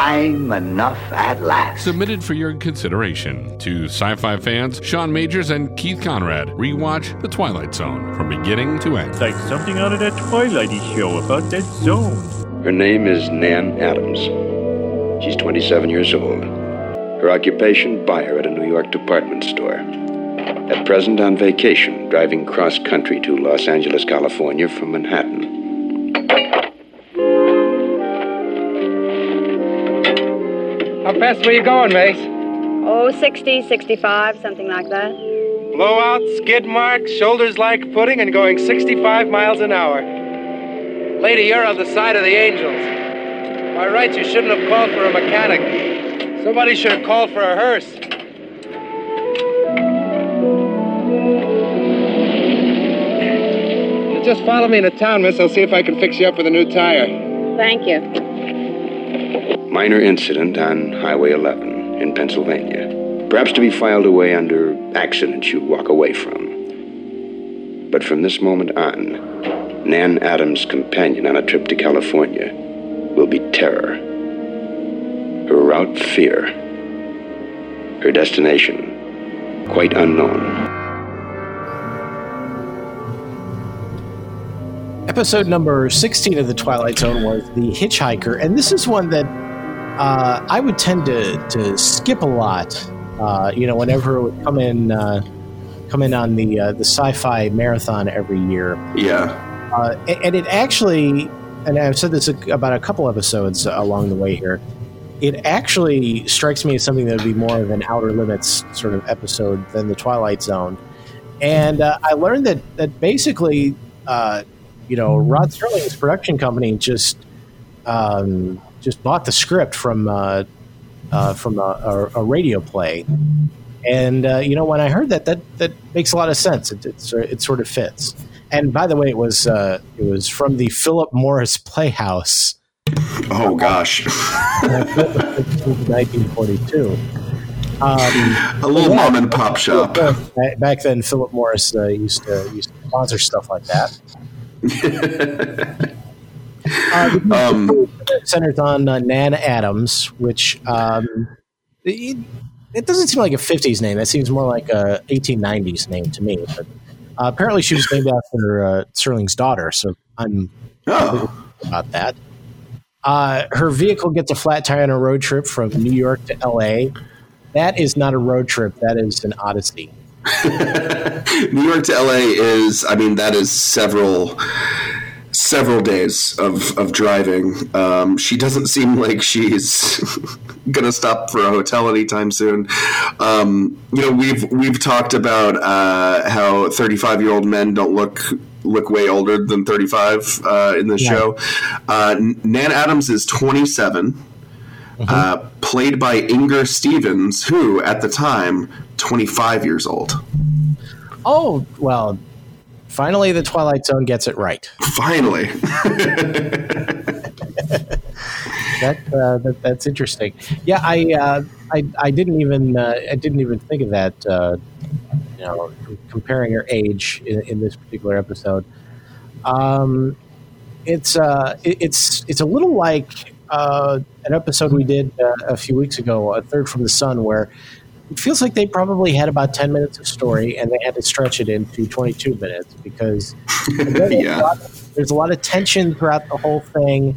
time enough at last. Submitted for your consideration to sci fi fans Sean Majors and Keith Conrad. Rewatch The Twilight Zone from beginning to end. It's like something out of that Twilighty show about that zone. Her name is Nan Adams. She's 27 years old. Her occupation, buyer at a New York department store. At present on vacation, driving cross country to Los Angeles, California from Manhattan. Fast were you going, Mace? Oh, 60, 65, something like that. Blowout, skid marks, shoulders like pudding, and going 65 miles an hour. Lady, you're on the side of the angels. By rights, you shouldn't have called for a mechanic. Somebody should have called for a hearse. Just follow me into town, miss. I'll see if I can fix you up with a new tire. Thank you. Minor incident on Highway 11 in Pennsylvania. Perhaps to be filed away under accidents you walk away from. But from this moment on, Nan Adams' companion on a trip to California will be terror. Her route, fear. Her destination, quite unknown. Episode number 16 of The Twilight Zone was The Hitchhiker, and this is one that uh, I would tend to, to skip a lot. Uh, you know, whenever it would come in, uh, come in on the uh, the sci-fi marathon every year. Yeah, uh, and, it actually, and I've said this about a couple episodes along the way here. It actually strikes me as something that would be more of an Outer Limits sort of episode than the Twilight Zone. And uh, I learned that that basically, uh, you know, Rod Serling's production company just um, just bought the script from uh, uh, from a, a, a radio play, and uh, you know when I heard that, that that makes a lot of sense. It it, it sort of fits. And by the way, it was uh, it was from the Philip Morris Playhouse. Oh gosh, 1942. Um, a little mom and pop shop. Back then, Philip Morris uh, used to used to sponsor stuff like that. uh, um, centers on uh, Nan Adams, which um, it, it, doesn't seem like a 50s name. That seems more like a 1890s name to me. But uh, apparently, she was named after uh, Serling's daughter, so I'm oh. about that. Uh, her vehicle gets a flat tire on a road trip from New York to L.A. That is not a road trip. That is an odyssey. New York to LA is, I mean, that is several several days of, of driving. Um, she doesn't seem like she's gonna stop for a hotel anytime soon. Um, you know, we've we've talked about uh, how 35 year old men don't look look way older than 35 uh, in the yeah. show. Uh, Nan Adams is 27. Mm-hmm. Uh, played by Inger Stevens, who at the time 25 years old. Oh well, finally the Twilight Zone gets it right. Finally. that, uh, that, that's interesting. Yeah, I uh, I, I didn't even uh, I didn't even think of that. Uh, you know, comparing her age in, in this particular episode. Um, it's uh, it, it's it's a little like uh, an episode we did uh, a few weeks ago, a third from the sun, where it feels like they probably had about 10 minutes of story and they had to stretch it into 22 minutes because there's, yeah. a lot, there's a lot of tension throughout the whole thing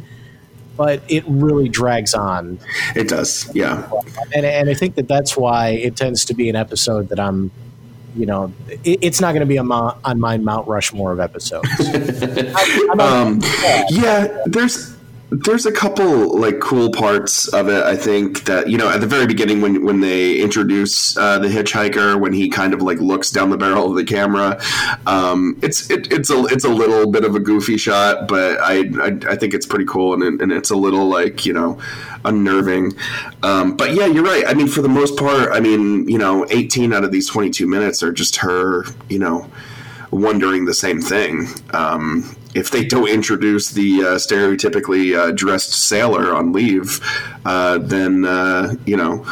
but it really drags on it does yeah and, and i think that that's why it tends to be an episode that i'm you know, it, it's not going to be on my, on my Mount Rushmore of episodes. I, um, yeah, there's there's a couple like cool parts of it. I think that you know at the very beginning when when they introduce uh, the hitchhiker, when he kind of like looks down the barrel of the camera, um, it's it, it's a it's a little bit of a goofy shot, but I I, I think it's pretty cool and and it's a little like you know unnerving. Um, but yeah, you're right. I mean, for the most part, I mean, you know, 18 out of these 22 minutes are just her, you know, wondering the same thing. Um, if they don't introduce the uh, stereotypically uh, dressed sailor on leave, uh, then uh, you know,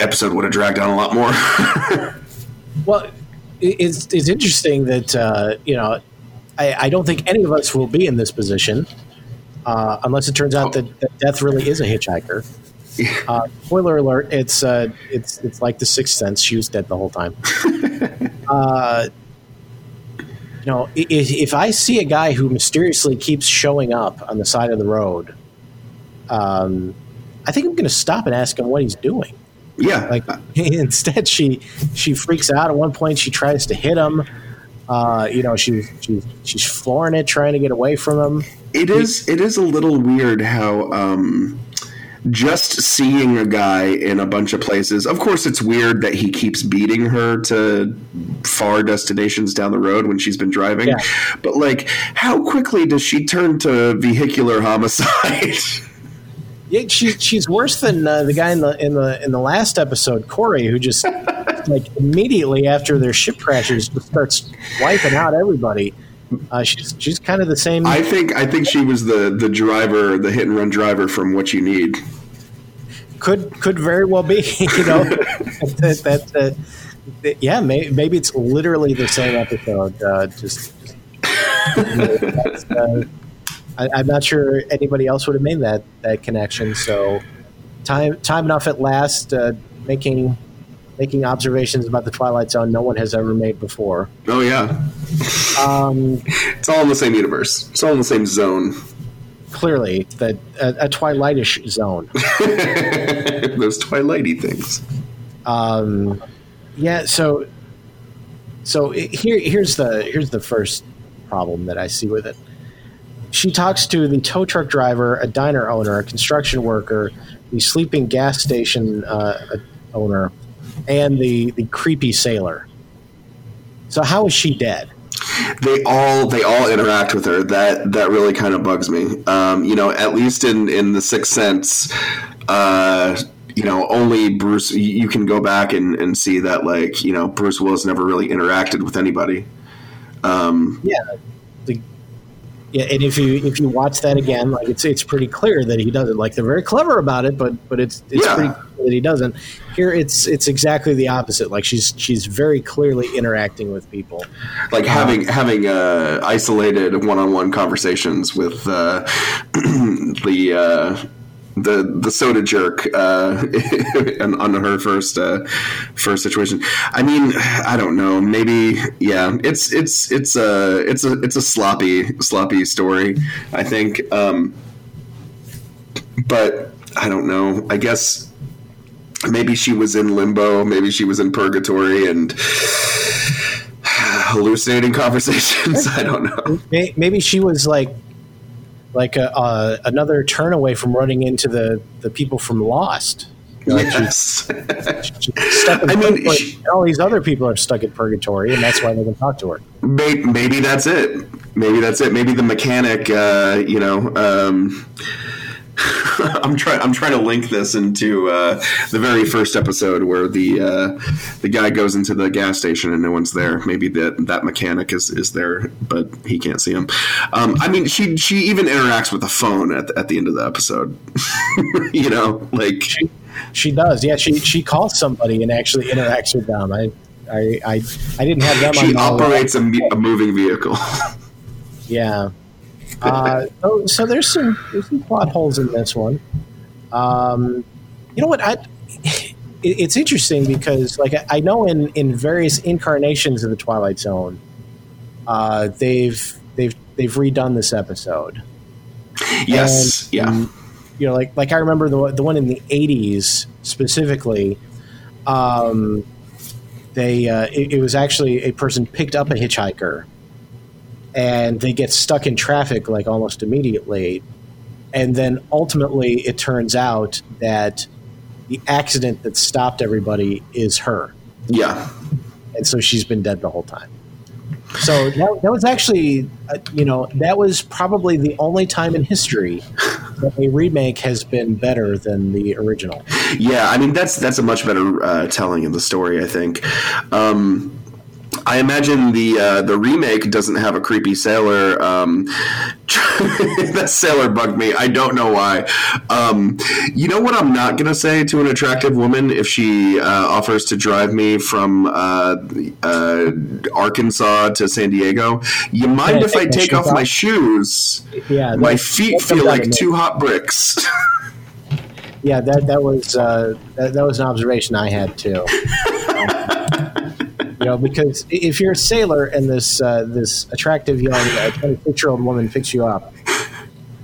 episode would have dragged on a lot more. well, it's it's interesting that uh, you know, I, I, don't think any of us will be in this position. uh, unless it turns out that, that death really is a hitchhiker. Uh, spoiler alert! It's uh, it's it's like the Sixth Sense. She was dead the whole time. you know, if, if I see a guy who mysteriously keeps showing up on the side of the road, um, I think I'm going to stop and ask him what he's doing. Yeah. Like instead, she she freaks out. At one point, she tries to hit him. Uh, you know, she's she's she's flooring it, trying to get away from him. It is it is a little weird how um, just seeing a guy in a bunch of places. Of course, it's weird that he keeps beating her to far destinations down the road when she's been driving. Yeah. But like, how quickly does she turn to vehicular homicide? Yeah, she, she's worse than uh, the guy in the in the in the last episode, Corey, who just like immediately after their ship crashes just starts wiping out everybody. Uh, she's she's kind of the same. I think I think she was the the driver, the hit and run driver from What You Need. could could very well be. You know, that, that, uh, that- yeah, may, maybe it's literally the same episode. Uh, just, just that's, uh, I, I'm not sure anybody else would have made that that connection. So, time time enough at last, uh, making making observations about the Twilight Zone no one has ever made before. Oh yeah, Um, it's all in the same universe. It's all in the same zone. clearly, that a, a Twilightish zone. Those twilighty things. Um, yeah. So, so here, here's the here's the first problem that I see with it. She talks to the tow truck driver, a diner owner, a construction worker, the sleeping gas station uh, owner, and the the creepy sailor. So how is she dead? They all they all interact with her. That that really kind of bugs me. Um, you know, at least in in the Sixth Sense, uh, you know, only Bruce. You can go back and, and see that like you know Bruce Willis never really interacted with anybody. Um, Yeah. The, yeah, and if you if you watch that again, like it's it's pretty clear that he doesn't. Like they're very clever about it, but but it's it's Yeah. pretty clear that he doesn't. Here, it's it's exactly the opposite. Like she's she's very clearly interacting with people. like having having uh, isolated one on one conversations with uh, the. Uh, the the soda jerk uh, on, on her first uh, first situation. I mean, I don't know. Maybe yeah. It's it's it's a it's a it's a sloppy sloppy story. I think, um, but I don't know. I guess maybe she was in limbo. Maybe she was in purgatory and hallucinating conversations. I don't know. Maybe she was like like a, uh, another turn away from running into the the people from Lost. Like Yes. she's stuck in I mean, she- all these other people are stuck in purgatory, and that's why they can talk to her. Maybe, maybe that's it. Maybe that's it. Maybe the mechanic, uh, you know. Um, I'm trying. I'm trying to link this into uh, the very first episode where the uh, the guy goes into the gas station and no one's there. Maybe that that mechanic is, is there, but he can't see him. Um, I mean, she she even interacts with the phone at the, at the end of the episode. you know, like She, she does, yeah. She she calls somebody and actually interacts with them. I I I, I didn't have them. she operates a, a moving vehicle. Yeah. Uh, so, so there's some there's some plot holes in this one. Um, you know what? I it, it's interesting because like I, I know in in various incarnations of the Twilight Zone, uh, they've they've they've redone this episode. yes, And, yeah. um, you know, like like I remember the the one in the '80s specifically. Um, they uh, it, it was actually a person picked up a hitchhiker, and they get stuck in traffic like almost immediately, and then ultimately it turns out that the accident that stopped everybody is her, Yeah. and so she's been dead the whole time. So that, that was actually, uh, you know, that was probably the only time in history that a remake has been better than the original. Yeah, I mean that's that's a much better uh, telling of the story. I think. Um, I imagine the uh, the remake doesn't have a creepy sailor. Um, that sailor bugged me. I don't know why. Um, you know what? I'm not gonna say to an attractive woman if she uh, offers to drive me from uh, uh Arkansas to San Diego. You mind if I take off my shoes? Yeah, my feet feel like two hot bricks. Yeah, that that was uh, that, that was an observation I had too. you know, because if you're a sailor and this uh, this attractive young uh, 26 year old woman picks you up,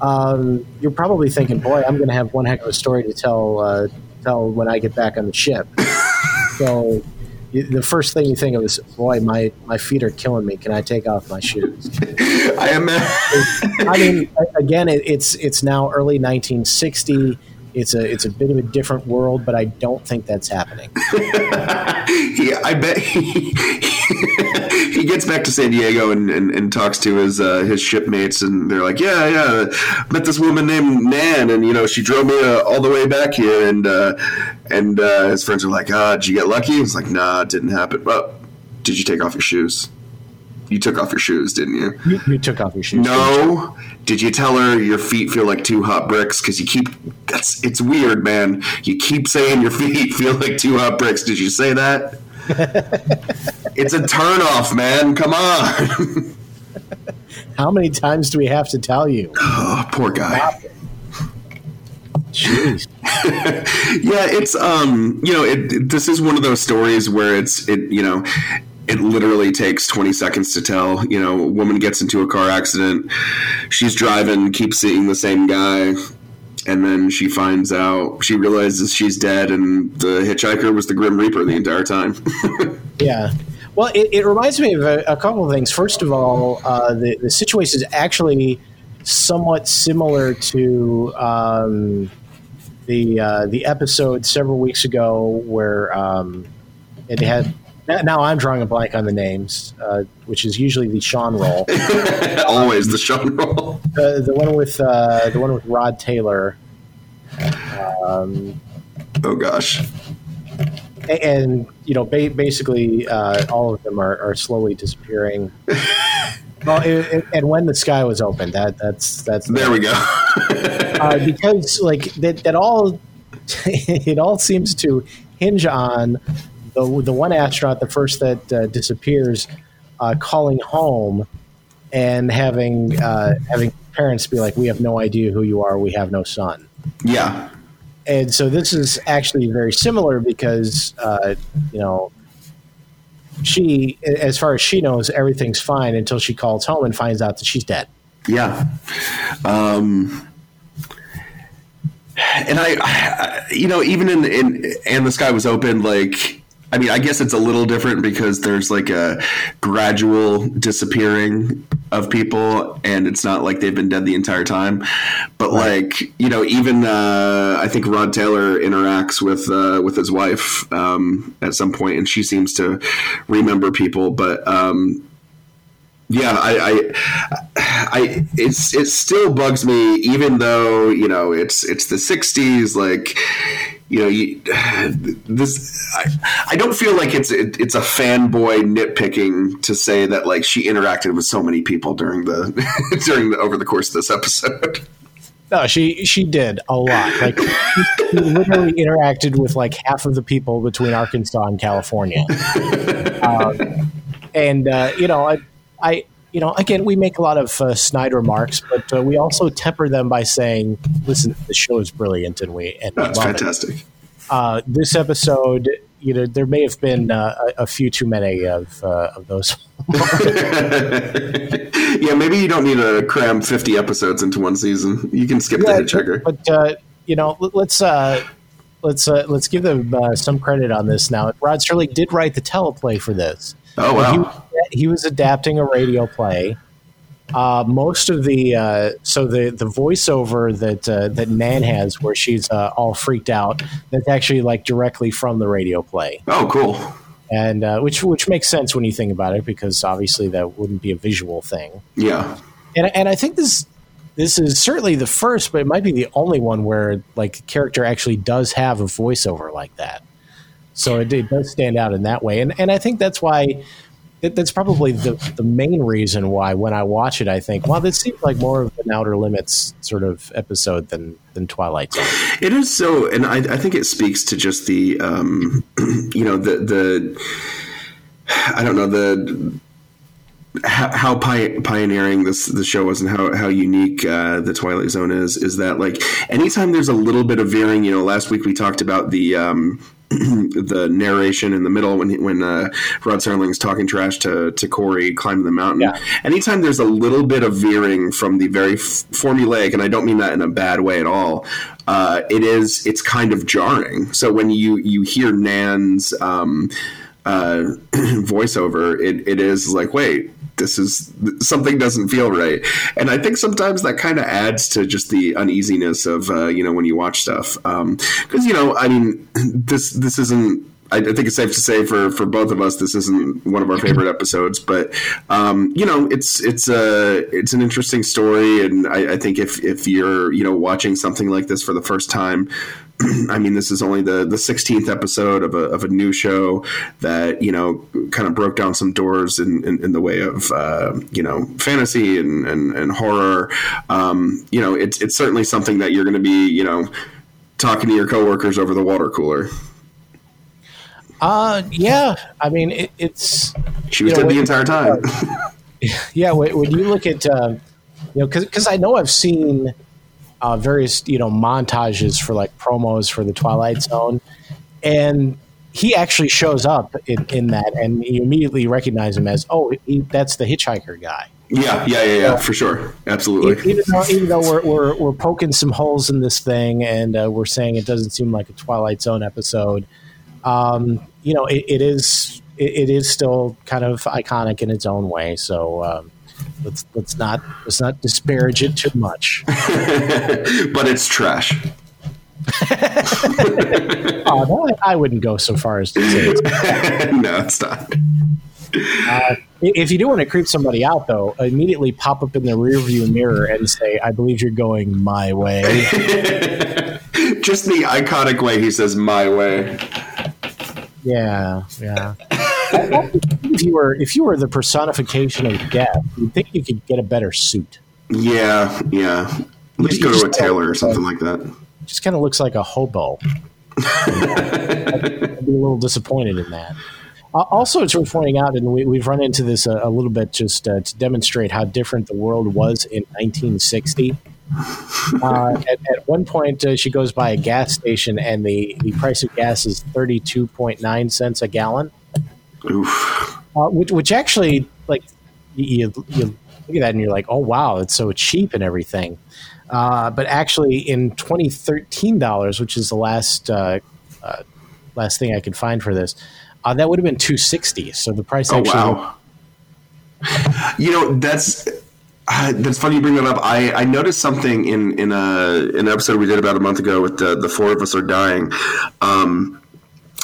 um, you're probably thinking, "Boy, I'm going to have one heck of a story to tell uh, tell when I get back on the ship." so. The first thing you think of is, "Boy, my, my feet are killing me. Can I take off my shoes?" I imagine. I mean, again, it, it's it's now early 1960. It's a it's a bit of a different world, but I don't think that's happening. he, I bet he, he gets back to San Diego and, and, and talks to his uh, his shipmates, and they're like, "Yeah, yeah, met this woman named Nan, and you know, she drove me uh, all the way back here." And uh, and uh, his friends are like, "Ah, did you get lucky?" He's like, "Nah, it didn't happen." Well, did you take off your shoes? You took off your shoes, didn't you? You, you took off your shoes. No. Did you tell her your feet feel like two hot bricks? Because you keep that's it's weird, man. You keep saying your feet feel like two hot bricks. Did you say that? it's a turnoff, man. Come on. How many times do we have to tell you? oh, poor guy. Jeez. yeah, it's um, you know, it, it- this is one of those stories where it's it, you know, it literally takes 20 seconds to tell. You know, a woman gets into a car accident, she's driving, keeps seeing the same guy, and then she finds out, she realizes she's dead, and the hitchhiker was the Grim Reaper the entire time. Yeah. Well, it, it reminds me of a, a couple of things. First of all, uh, the, the situation is actually somewhat similar to um, the uh, the episode several weeks ago where um, it had. Now now I'm drawing a blank on the names, uh, which is usually the Sean role. Always the Sean role. the, the one with uh, the one with Rod Taylor. Um, Oh gosh. A- and you know ba- basically uh, all of them are, are slowly disappearing well it, it- and when the sky was open that that's that's There we go. uh, because like that, that all it all seems to hinge on the the one astronaut the first that uh, disappears uh, calling home and having uh, having parents be like we have no idea who you are we have no son yeah. and so this is actually very similar because uh, you know she as far as she knows everything's fine until she calls home and finds out that she's dead Yeah. Um, and I, I, you know, even in, in and the sky was open, like, I mean, I guess it's a little different because there's like a gradual disappearing of people, and it's not like they've been dead the entire time. But like, you know, even uh, I think Rod Taylor interacts with uh, with his wife um, at some point, and she seems to remember people, but. Um, yeah, I, I, I, it's it still bugs me, even though you know it's it's the '60s. Like, you know, you, this I, I don't feel like it's it, it's a fanboy nitpicking to say that like she interacted with so many people during the during the over the course of this episode. no she she did a lot like she literally interacted with like half of the people between arkansas and california um, and uh, you know I, I you know again we make a lot of uh, snide remarks but uh, we also temper them by saying listen the show is brilliant and we and we That's it fantastic. uh, this episode, you know, there may have been uh, a, a few too many of uh, of those. yeah, maybe you don't need to cram 50 episodes into one season. You can skip the hitchhiker. But uh, you know, let- let's uh, let's uh, let's give them uh, some credit on this. Now, Rod Serling did write the teleplay for this. Oh wow. He was adapting a radio play. Uh, most of the uh, so the the voiceover that uh, that Nan has, where she's uh, all freaked out, that's actually like directly from the radio play. Oh cool. and uh, which which makes sense when you think about it because obviously that wouldn't be a visual thing Yeah. and and I think this this is certainly the first but it might be the only one where like a character actually does have a voiceover like that so it, it does stand out in that way and and I think that's why that, that's probably the the main reason why when I watch it, I think, well, this seems like more of an Outer Limits sort of episode than than Twilight Zone. It is so, and I, I think it speaks to just the, um, you know, the the, I don't know the how, how pi- pioneering this the show was and how how unique uh, the Twilight Zone is is that like anytime there's a little bit of veering, you know, last week we talked about the. Um, the narration in the middle when he, when uh, Rod Serling's talking trash to to Corey climbing the mountain. Yeah. Anytime there's a little bit of veering from the very f- formulaic, and I don't mean that in a bad way at all. Uh, it is it's kind of jarring. So when you you hear Nan's um, uh, voiceover, it, it is like wait. This is something doesn't feel right, and I think sometimes that kind of adds to just the uneasiness of uh, you know when you watch stuff. Because you know I mean this this isn't I think it's safe to say for, for both of us, this isn't one of our favorite episodes, but um, you know, it's it's a it's an interesting story, and I, I think if if you're you know watching something like this for the first time, I mean, this is only the the sixteenth episode of a of a new show that you know kind of broke down some doors in, in, in the way of uh, you know fantasy and and, and horror. Um, you know, it's it's certainly something that you're going to be you know talking to your coworkers over the water cooler. Uh, yeah. I mean, it, it's She was You know, dead the entire time. yeah. When, when you look at, uh, you know, because I know I've seen uh, various you know montages for like promos for the Twilight Zone, and he actually shows up in, in that, and you immediately recognize him as, oh, he, that's the hitchhiker guy. yeah, yeah, yeah, yeah, for sure, absolutely. even though, even though we're, we're, we're poking some holes in this thing and uh, we're saying it doesn't seem like a Twilight Zone episode, um, you know, it, it is it, it is still kind of iconic in its own way. So um, let's let's not let's not disparage it too much. but it's trash. Oh, no, I, I wouldn't go so far as to say it's no, it's not. Uh, if you do want to creep somebody out, though, immediately pop up in the rearview mirror and say, "I believe you're going my way." Just the iconic way he says "my way." Yeah, yeah. If you were if you were the personification of death, you'd think you could get a better suit. Yeah, yeah. At least go to a tailor or something like that. Just kind of looks like a hobo. I'd be a little disappointed in that. Also, it's worth pointing out, and we, we've run into this a, a little bit just uh, to demonstrate how different the world was in 1960. Uh, at, at one point, uh, she goes by a gas station, and the, the price of gas is 32.9 cents a gallon. Oof. uh, which which actually like you, you look at that and you're like, oh wow, it's so cheap and everything. Uh, but actually, in 2013 dollars, which is the last uh, uh, last thing I could find for this, uh, that would have been 260. So the price Oh actually wow. You know that's uh, that's funny you bring that up. I, I noticed something in in a an episode we did about a month ago with the the four of us are dying. Um,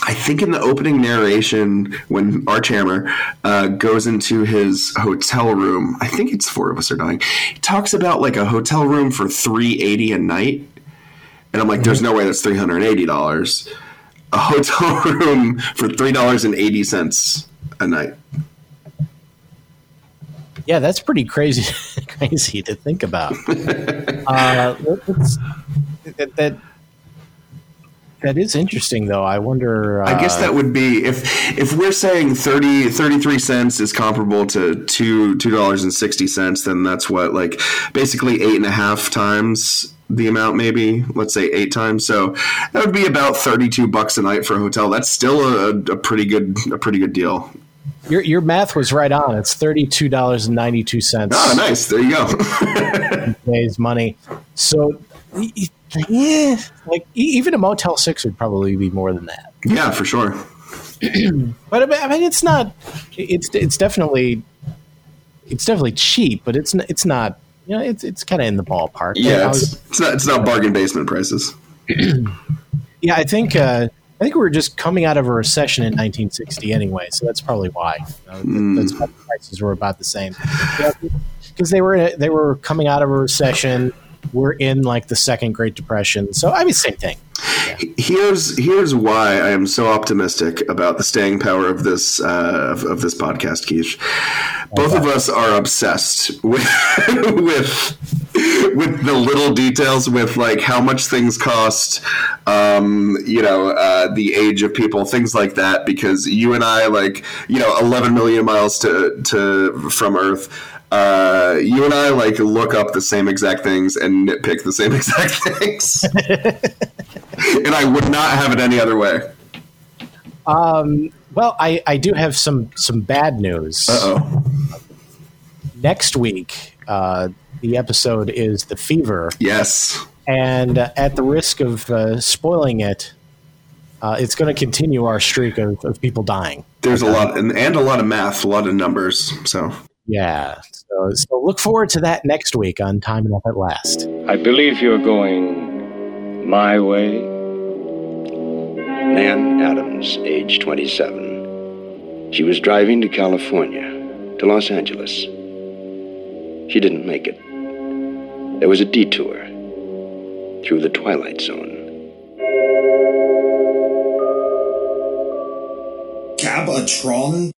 I think in the opening narration when Arch Hammer uh, goes into his hotel room, I think it's four of us are dying. He talks about like a hotel room for three eighty a night, and I'm like, there's no way that's three hundred and eighty dollars. A hotel room for three dollars and eighty cents a night. Yeah, that's pretty crazy, crazy to think about. uh, that, that that is interesting, though. I wonder. Uh, I guess that would be if if we're saying 30, 33 cents is comparable to two two dollars and sixty cents, then that's what like basically eight and a half times the amount, maybe let's say eight times. So that would be about thirty two bucks a night for a hotel. That's still a, a pretty good a pretty good deal. your your math was right on. It's thirty two dollars and ninety two cents. Oh, nice. There you go. today's money. So, yeah, like even a Motel Six would probably be more than that. yeah, for sure. But I mean, it's not. It's it's definitely it's definitely cheap, but it's it's not. You know, it's it's kind of in the ballpark. Yeah, was- it's, it's not it's not bargain basement prices. yeah. I think uh, I think we were just coming out of a recession in 1960 anyway, so that's probably why. You know, That's why the prices were about the same. Because they were they were coming out of a recession. We're in like the second Great Depression, so I mean, same thing. Here's here's why I am so optimistic about the staying power of this uh, of, of this podcast, Keith. Both of us are obsessed with with with the little details, with like how much things cost, um, you know, uh, the age of people, things like that. Because you and I, like, you know, 11 million miles to to from Earth uh, you and I like look up the same exact things and nitpick the same exact things, and I would not have it any other way. Um, well, I, I do have some some bad news. Uh oh. Next week, uh, the episode is the fever. Yes. And uh, at the risk of uh, spoiling it, uh, it's going to continue our streak of, of people dying. There's a lot and, and a lot of math, a lot of numbers. So yeah. So, so look forward to that next week on Time Enough at Last. I believe you're going my way. Nan Adams, age 27. She was driving to California, to Los Angeles. She didn't make it. There was a detour through the Twilight Zone. Cabatron?